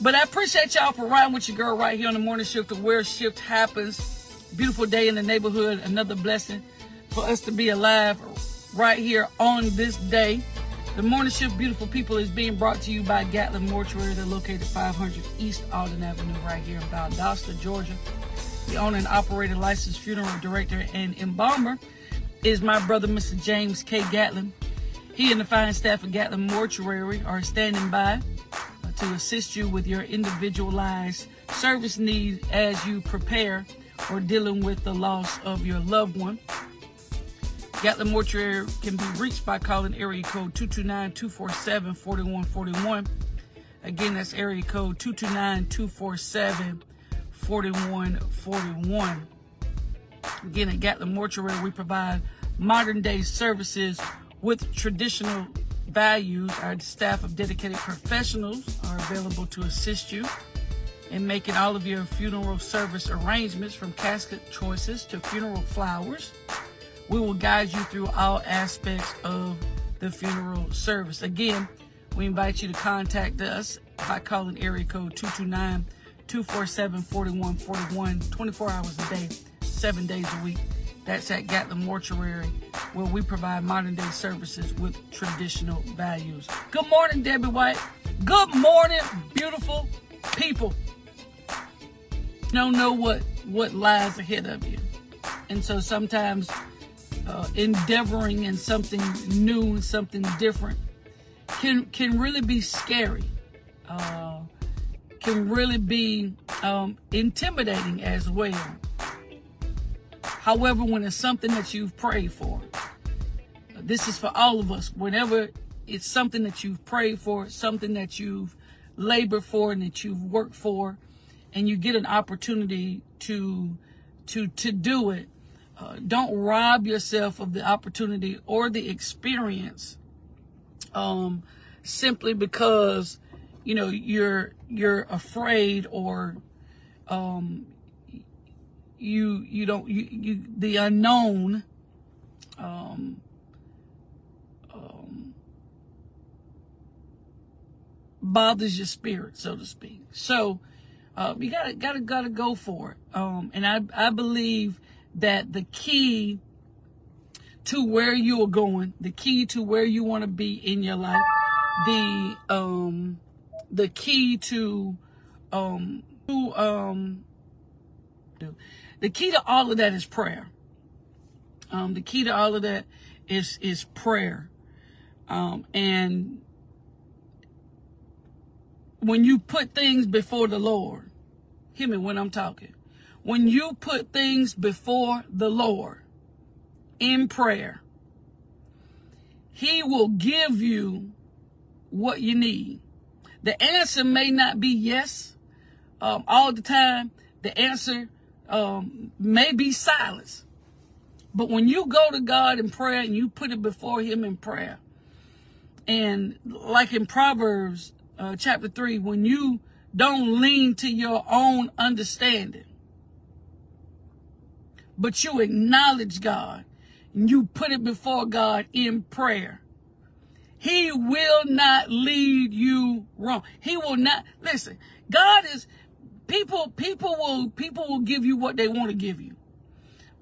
But I appreciate y'all for riding with your girl right here on the morning shift of where shift happens. Beautiful day in the neighborhood. Another blessing for us to be alive right here on this day. The morning shift, beautiful people, is being brought to you by Gatlin Mortuary. They're located 500 East Alden Avenue, right here in Valdosta, Georgia. The owner and operator, licensed funeral director, and embalmer is my brother, Mr. James K. Gatlin. He and the fine staff of Gatlin Mortuary are standing by to assist you with your individualized service needs as you prepare or dealing with the loss of your loved one. Gatlin Mortuary can be reached by calling area code 229-247-4141. Again, that's area code 229-247-4141. Again, at Gatlin Mortuary, we provide modern day services with traditional values. Our staff of dedicated professionals are available to assist you in making all of your funeral service arrangements from casket choices to funeral flowers. We will guide you through all aspects of the funeral service. Again, we invite you to contact us by calling area code 229 247 4141 24 hours a day, seven days a week. That's at Gatlin Mortuary, where we provide modern day services with traditional values. Good morning, Debbie White. Good morning, beautiful people. Don't know what, what lies ahead of you. And so sometimes uh, endeavoring in something new and something different can can really be scary. Uh, can really be um, intimidating as well. However, when it's something that you've prayed for, this is for all of us. Whenever it's something that you've prayed for, something that you've labored for, and that you've worked for, and you get an opportunity to to to do it, uh, don't rob yourself of the opportunity or the experience um, simply because you know you're you're afraid or um, you you don't you, you the unknown um, um, bothers your spirit so to speak. So uh, you gotta gotta gotta go for it. Um, and I I believe that the key to where you are going, the key to where you want to be in your life, the um the key to um to um the key to all of that is prayer. Um the key to all of that is is prayer. Um and when you put things before the Lord, hear me when I'm talking when you put things before the Lord in prayer, He will give you what you need. The answer may not be yes um, all the time. The answer um, may be silence. But when you go to God in prayer and you put it before Him in prayer, and like in Proverbs uh, chapter 3, when you don't lean to your own understanding, but you acknowledge God and you put it before God in prayer. He will not lead you wrong. He will not listen. God is people people will people will give you what they want to give you.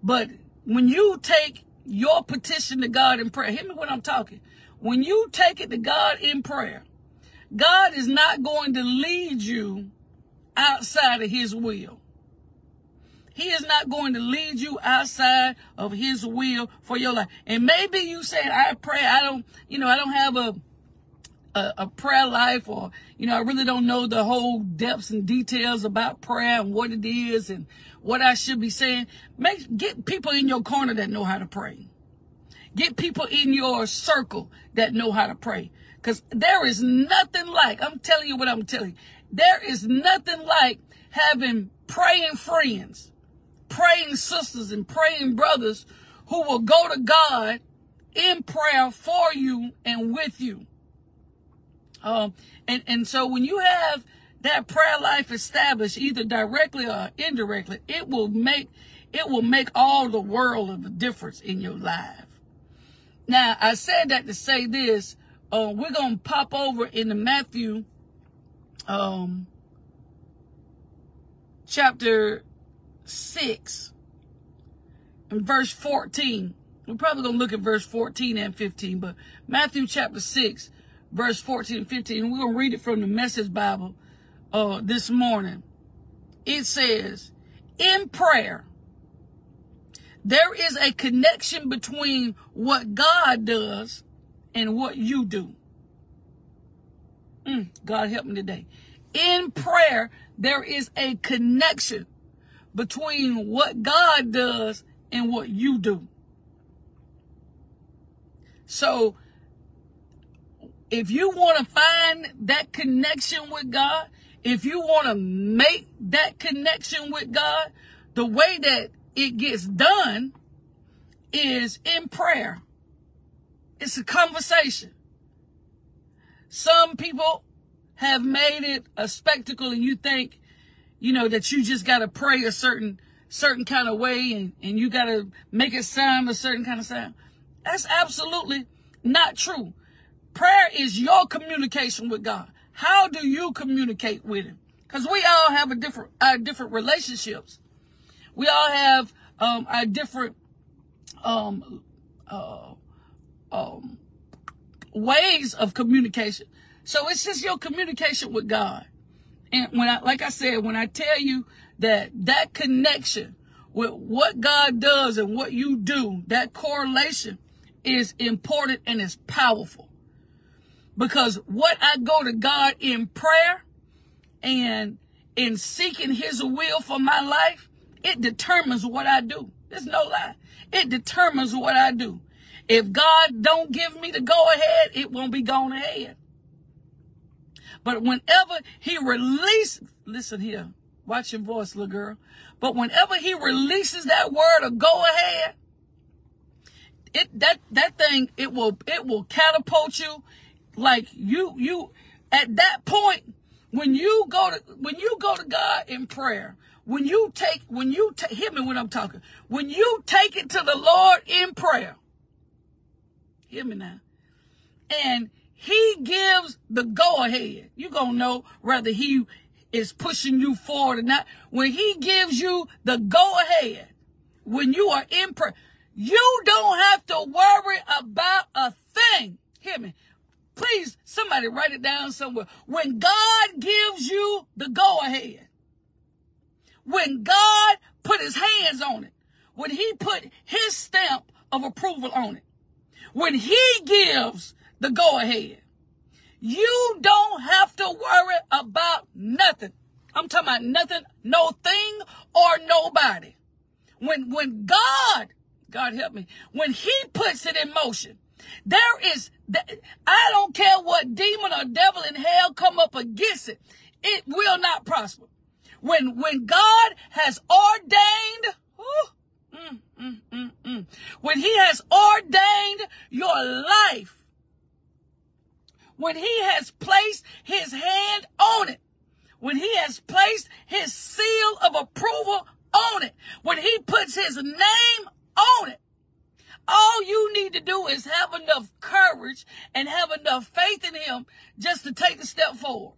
But when you take your petition to God in prayer, hear me when I'm talking. When you take it to God in prayer, God is not going to lead you outside of his will. He is not going to lead you outside of his will for your life. And maybe you say, I pray, I don't, you know, I don't have a, a, a, prayer life or, you know, I really don't know the whole depths and details about prayer and what it is and what I should be saying. Make, get people in your corner that know how to pray. Get people in your circle that know how to pray. Cause there is nothing like, I'm telling you what I'm telling you. There is nothing like having praying friends praying sisters and praying brothers who will go to God in prayer for you and with you. Um, and, and so when you have that prayer life established, either directly or indirectly, it will make, it will make all the world of a difference in your life. Now, I said that to say this, uh, we're going to pop over into Matthew, um, chapter 6 and verse 14. We're probably going to look at verse 14 and 15, but Matthew chapter 6, verse 14 and 15. We're going to read it from the Message Bible uh, this morning. It says, in prayer, there is a connection between what God does and what you do. Mm, God help me today. In prayer, there is a connection between what God does and what you do. So, if you want to find that connection with God, if you want to make that connection with God, the way that it gets done is in prayer. It's a conversation. Some people have made it a spectacle and you think, you know, that you just got to pray a certain certain kind of way and, and you got to make it sound a certain kind of sound. That's absolutely not true. Prayer is your communication with God. How do you communicate with him? Because we all have a different our different relationships. We all have um, our different um, uh, um, ways of communication. So it's just your communication with God. And when I, like I said, when I tell you that that connection with what God does and what you do, that correlation is important and is powerful. Because what I go to God in prayer and in seeking his will for my life, it determines what I do. There's no lie. It determines what I do. If God don't give me the go ahead, it won't be going ahead. But whenever he releases, listen here, watch your voice, little girl. But whenever he releases that word of go ahead, it that that thing it will it will catapult you like you you at that point when you go to when you go to God in prayer when you take, when you take, hear me when I'm talking. When you take it to the Lord in prayer, hear me now, and He gives the go ahead, you're going to know whether He is pushing you forward or not. When He gives you the go ahead, when you are in prayer, you don't have to worry about a thing. Hear me. Please, somebody write it down somewhere. When God gives you the go ahead, when God put his hands on it, when he put his stamp of approval on it, when he gives the go ahead, you don't have to worry about nothing. I'm talking about nothing, no thing or nobody. When, when God, God help me, when he puts it in motion, there is, I don't care what demon or devil in hell come up against it. It will not prosper. When, when God has ordained, mm, mm, mm, mm, when he has ordained your life, when he has placed his hand on it, when he has placed his seal of approval on it, when he puts his name on it, all you need to do is have enough courage and have enough faith in him just to take the step forward.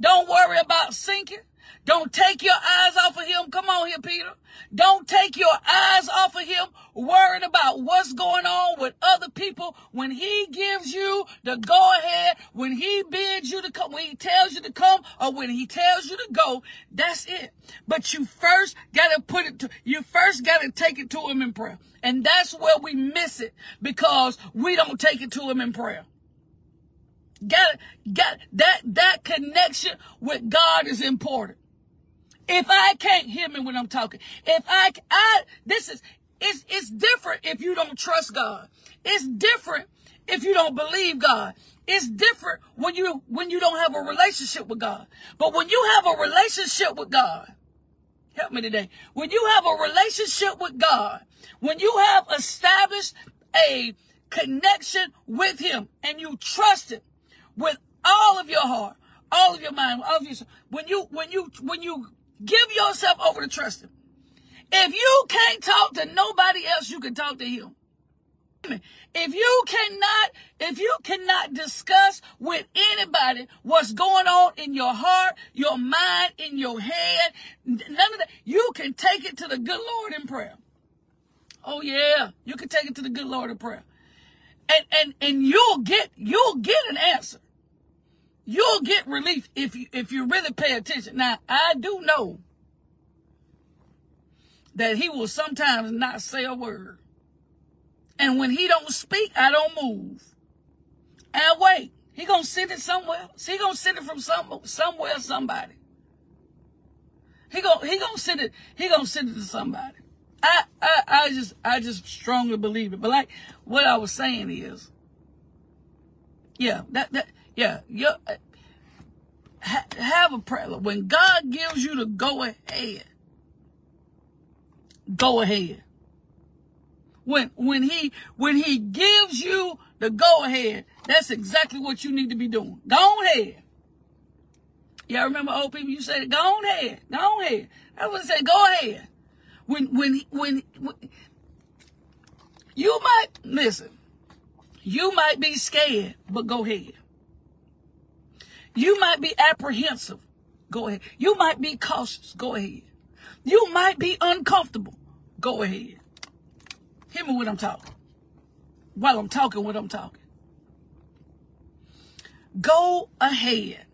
Don't worry about sinking. Don't take your eyes off of him. Come on here, Peter. Don't take your eyes off of him worrying about what's going on with other people. When he gives you the go ahead, when he bids you to come, when he tells you to come, or when he tells you to go, that's it. But you first gotta put it to, you first gotta take it to him in prayer. And that's where we miss it because we don't take it to him in prayer. Got got that that connection with God is important. If I can't hear me when I'm talking, if I I this is it's it's different if you don't trust God. It's different if you don't believe God. It's different when you when you don't have a relationship with God. But when you have a relationship with God, help me today. When you have a relationship with God, when you have established a connection with him and you trust him, with all of your heart, all of your mind, all of your when you when you when you give yourself over to trust him. If you can't talk to nobody else, you can talk to him. If you cannot, if you cannot discuss with anybody what's going on in your heart, your mind, in your head, none of that, you can take it to the good Lord in prayer. Oh yeah, you can take it to the good Lord in prayer. And and and you'll get you'll get an answer. You'll get relief if you if you really pay attention. Now, I do know that he will sometimes not say a word. And when he don't speak, I don't move. And wait, he gonna send it somewhere. He gonna send it from some somewhere, somebody. He gonna he gonna send it. He gonna send it to somebody. I I I just I just strongly believe it. But like what I was saying is, yeah, that that yeah, you ha, have a prayer. When God gives you the go ahead, go ahead. When when he when he gives you the go ahead, that's exactly what you need to be doing. Go ahead. Y'all remember old people? You said, "Go ahead, go ahead." I would say, "Go ahead." When when when, when you might listen, you might be scared, but go ahead. You might be apprehensive. Go ahead. You might be cautious. Go ahead. You might be uncomfortable. Go ahead. Hear me when I'm talking. While I'm talking, what I'm talking. Go ahead.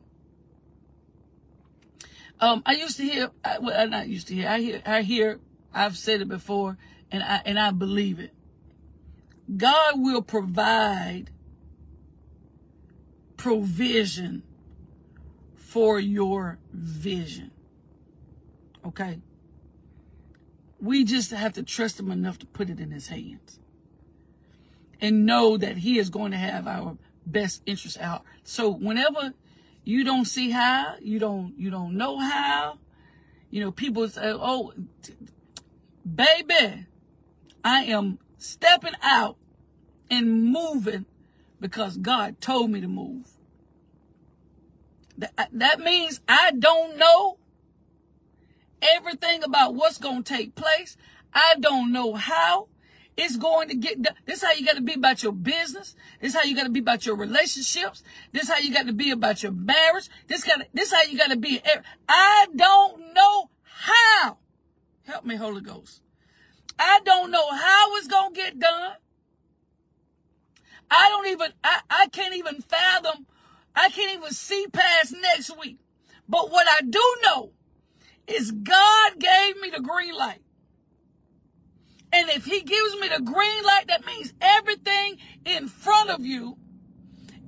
Um, I used to hear, I, well, not used to hear, I hear, I hear, I've said it before, and I, and I believe it. God will provide provision for your vision. Okay? We just have to trust him enough to put it in his hands. And know that he is going to have our best interest out. So whenever you don't see how, you don't you don't know how, you know, people say, "Oh, baby, I am stepping out and moving because God told me to move." That, means I don't know everything about what's going to take place. I don't know how it's going to get done. This is how you got to be about your business. This is how you got to be about your relationships. This is how you got to be about your marriage. This got this is how you got to be. I don't know how. Help me, Holy Ghost. I don't know how it's going to get done. I don't even, I, I can't even fathom I can't even see past next week. But what I do know is God gave me the green light. And if he gives me the green light, that means everything in front of you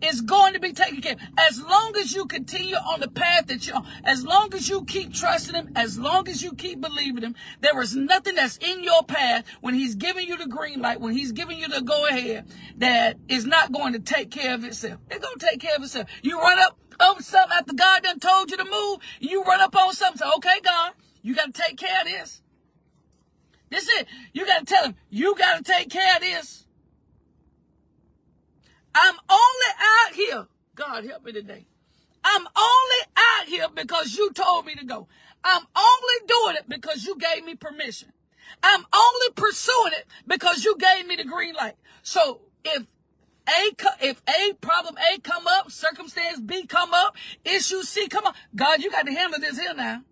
is going to be taken care of. As long as you continue on the path that you're on, as long as you keep trusting him, as long as you keep believing him, there is nothing that's in your path when he's giving you the green light, when he's giving you the go ahead, that is not going to take care of itself. It's going to take care of itself. You run up on something after God done told you to move, you run up on something, say, okay, God, you got to take care of this. This is it. You got to tell him, you got to take care of this. I'm only out here. God help me today. I'm only out here because you told me to go. I'm only doing it because you gave me permission. I'm only pursuing it because you gave me the green light. So if a if A problem A come up, circumstance B come up, issue C come up, God, you got to handle this here now.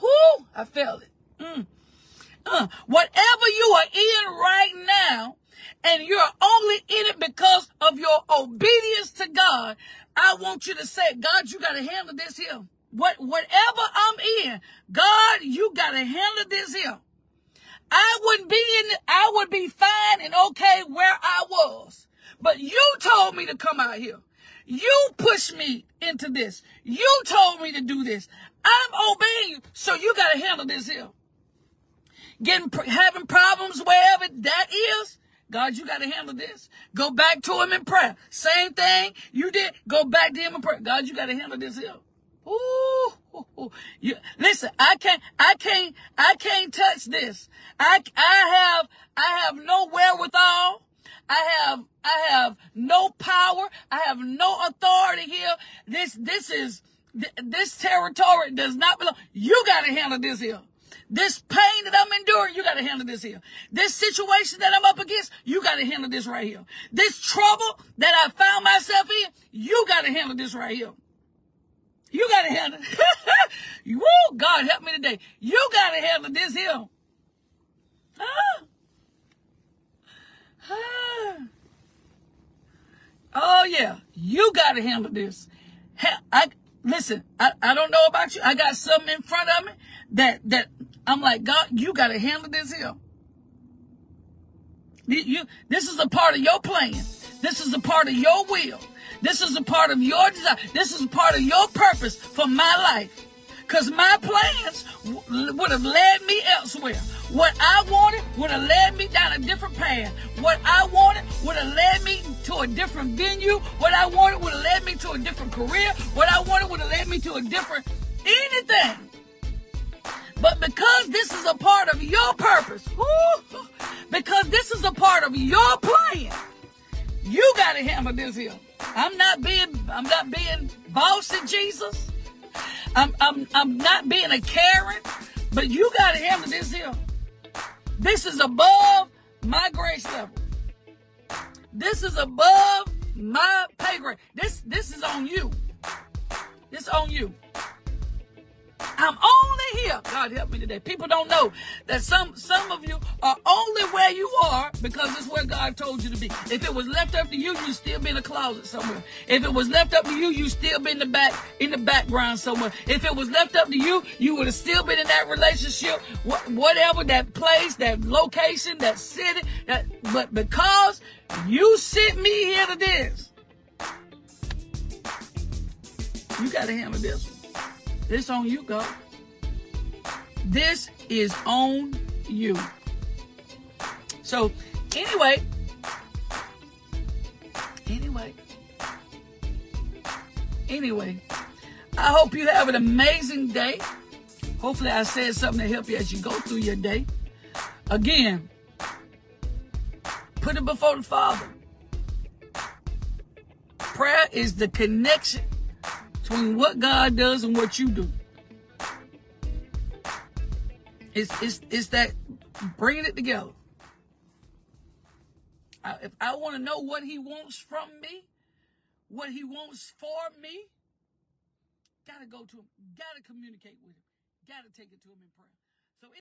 Whoo, I felt it. Mm. Uh, whatever you are in right now, and you're only in it because of your obedience to God, I want you to say, God, you got to handle this here. What, whatever I'm in, God, you got to handle this here. I wouldn't be in, I would be fine and okay where I was. But you told me to come out here. You pushed me into this. You told me to do this. I'm obeying you. So you got to handle this here. Getting, having problems wherever that is, God, you got to handle this. Go back to him in prayer. Same thing you did. Go back to him in prayer. God, you got to handle this here. Ooh. You, listen, I can't, I can't, I can't touch this. I, I have, I have no wherewithal. I have, I have no power. I have no authority here. This, this is, this territory does not belong. You got to handle this here. This pain that I'm enduring, you got to handle this here. This situation that I'm up against, you got to handle this right here. This trouble that I found myself in, you got to handle this right here. You got to handle. Woo, God help me today. You got to handle this here. Ah. Ah. Oh yeah, you got to handle this. I listen. I, I don't know about you. I got something in front of me that that I'm like God. You got to handle this here. You, this is a part of your plan. This is a part of your will. This is a part of your desire. This is a part of your purpose for my life. Because my plans w- would have led me elsewhere. What I wanted would have led me down a different path. What I wanted would have led me to a different venue. What I wanted would have led me to a different career. What I wanted would have led me to a different anything. But because this is a part of your purpose, because this is a part of your plan, you got to handle this here. I'm not being, I'm not being bossy, Jesus. I'm, I'm, I'm not being a Karen, but you got to handle this here. This is above my grace level. This is above my pay grade. This, this is on you. This on you. I'm only here. God help me today. People don't know that some some of you are only where you are because it's where God told you to be. If it was left up to you, you'd still be in a closet somewhere. If it was left up to you, you'd still be in the back in the background somewhere. If it was left up to you, you would have still been in that relationship, whatever that place, that location, that city. That, but because you sent me here to this, you got to handle this. This on you, God. This is on you. So, anyway, anyway, anyway, I hope you have an amazing day. Hopefully, I said something to help you as you go through your day. Again, put it before the Father. Prayer is the connection between what God does and what you do. It's, it's, it's that bringing it together. I, if I want to know what he wants from me, what he wants for me, gotta go to him, gotta communicate with him, gotta take it to him in prayer.